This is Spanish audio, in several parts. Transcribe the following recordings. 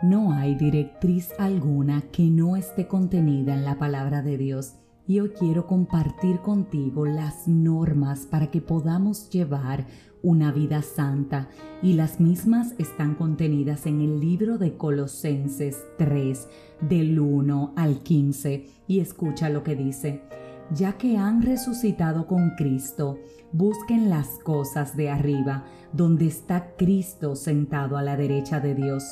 No hay directriz alguna que no esté contenida en la palabra de Dios. Y hoy quiero compartir contigo las normas para que podamos llevar una vida santa. Y las mismas están contenidas en el libro de Colosenses 3 del 1 al 15 y escucha lo que dice. Ya que han resucitado con Cristo, busquen las cosas de arriba, donde está Cristo sentado a la derecha de Dios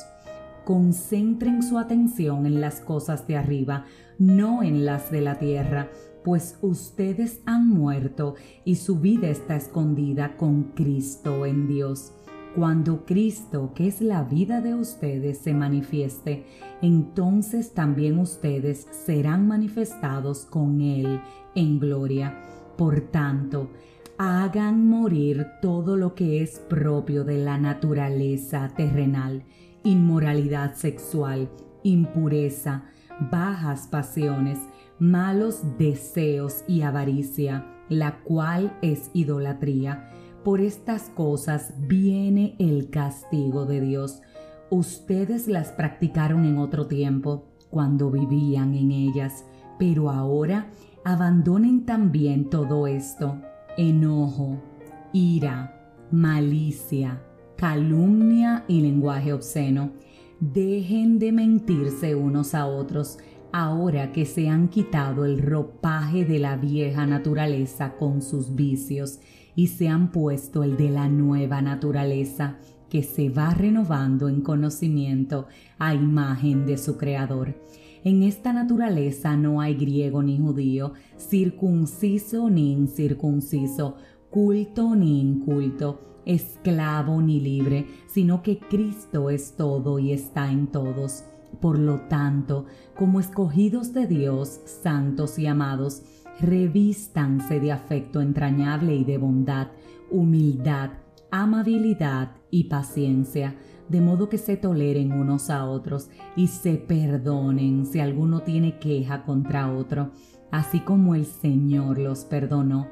concentren su atención en las cosas de arriba, no en las de la tierra, pues ustedes han muerto y su vida está escondida con Cristo en Dios. Cuando Cristo, que es la vida de ustedes, se manifieste, entonces también ustedes serán manifestados con Él en gloria. Por tanto, hagan morir todo lo que es propio de la naturaleza terrenal inmoralidad sexual, impureza, bajas pasiones, malos deseos y avaricia, la cual es idolatría. Por estas cosas viene el castigo de Dios. Ustedes las practicaron en otro tiempo, cuando vivían en ellas, pero ahora abandonen también todo esto. Enojo, ira, malicia, calumnia y lenguaje obsceno. Dejen de mentirse unos a otros ahora que se han quitado el ropaje de la vieja naturaleza con sus vicios y se han puesto el de la nueva naturaleza que se va renovando en conocimiento a imagen de su Creador. En esta naturaleza no hay griego ni judío, circunciso ni incircunciso, culto ni inculto esclavo ni libre, sino que Cristo es todo y está en todos. Por lo tanto, como escogidos de Dios, santos y amados, revístanse de afecto entrañable y de bondad, humildad, amabilidad y paciencia, de modo que se toleren unos a otros y se perdonen si alguno tiene queja contra otro, así como el Señor los perdonó,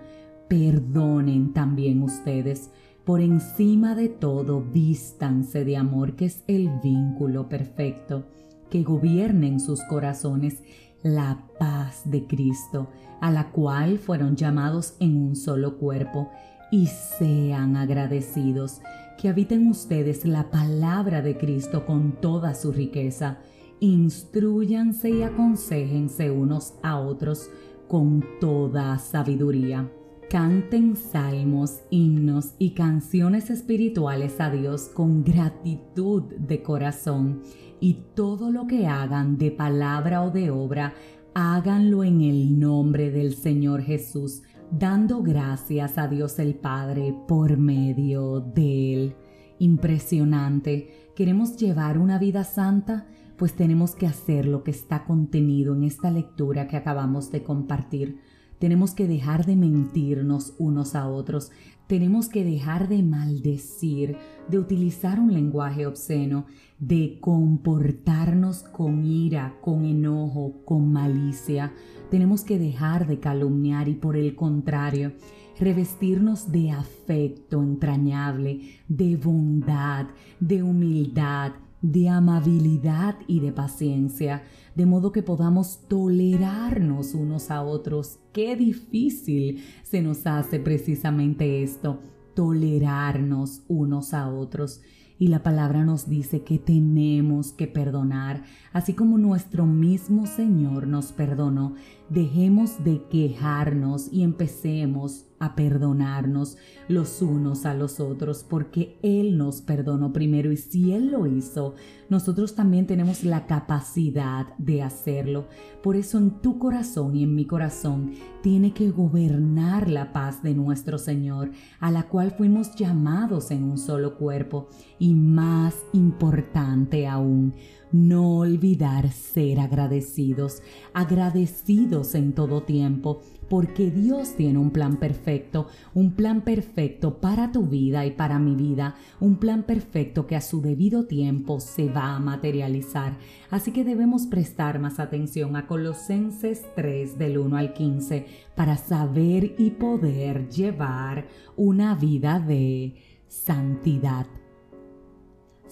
perdonen también ustedes por encima de todo, vístanse de amor, que es el vínculo perfecto, que gobierne en sus corazones la paz de Cristo, a la cual fueron llamados en un solo cuerpo, y sean agradecidos, que habiten ustedes la palabra de Cristo con toda su riqueza, instruyanse y aconsejense unos a otros con toda sabiduría Canten salmos, himnos y canciones espirituales a Dios con gratitud de corazón y todo lo que hagan de palabra o de obra, háganlo en el nombre del Señor Jesús, dando gracias a Dios el Padre por medio de Él. Impresionante. ¿Queremos llevar una vida santa? Pues tenemos que hacer lo que está contenido en esta lectura que acabamos de compartir tenemos que dejar de mentirnos unos a otros. Tenemos que dejar de maldecir, de utilizar un lenguaje obsceno, de comportarnos con ira, con enojo, con malicia. Tenemos que dejar de calumniar y por el contrario, revestirnos de afecto entrañable, de bondad, de humildad, de amabilidad y de paciencia, de modo que podamos tolerarnos unos a otros. Qué difícil se nos hace precisamente esto, tolerarnos unos a otros. Y la palabra nos dice que tenemos que perdonar, así como nuestro mismo Señor nos perdonó. Dejemos de quejarnos y empecemos a perdonarnos los unos a los otros, porque Él nos perdonó primero y si Él lo hizo, nosotros también tenemos la capacidad de hacerlo. Por eso en tu corazón y en mi corazón tiene que gobernar la paz de nuestro Señor, a la cual fuimos llamados en un solo cuerpo más importante aún, no olvidar ser agradecidos, agradecidos en todo tiempo, porque Dios tiene un plan perfecto, un plan perfecto para tu vida y para mi vida, un plan perfecto que a su debido tiempo se va a materializar. Así que debemos prestar más atención a Colosenses 3 del 1 al 15 para saber y poder llevar una vida de santidad.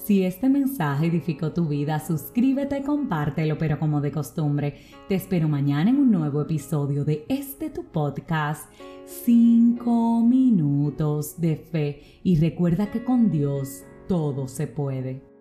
Si este mensaje edificó tu vida, suscríbete compártelo, pero como de costumbre, te espero mañana en un nuevo episodio de este tu podcast, 5 minutos de fe. Y recuerda que con Dios todo se puede.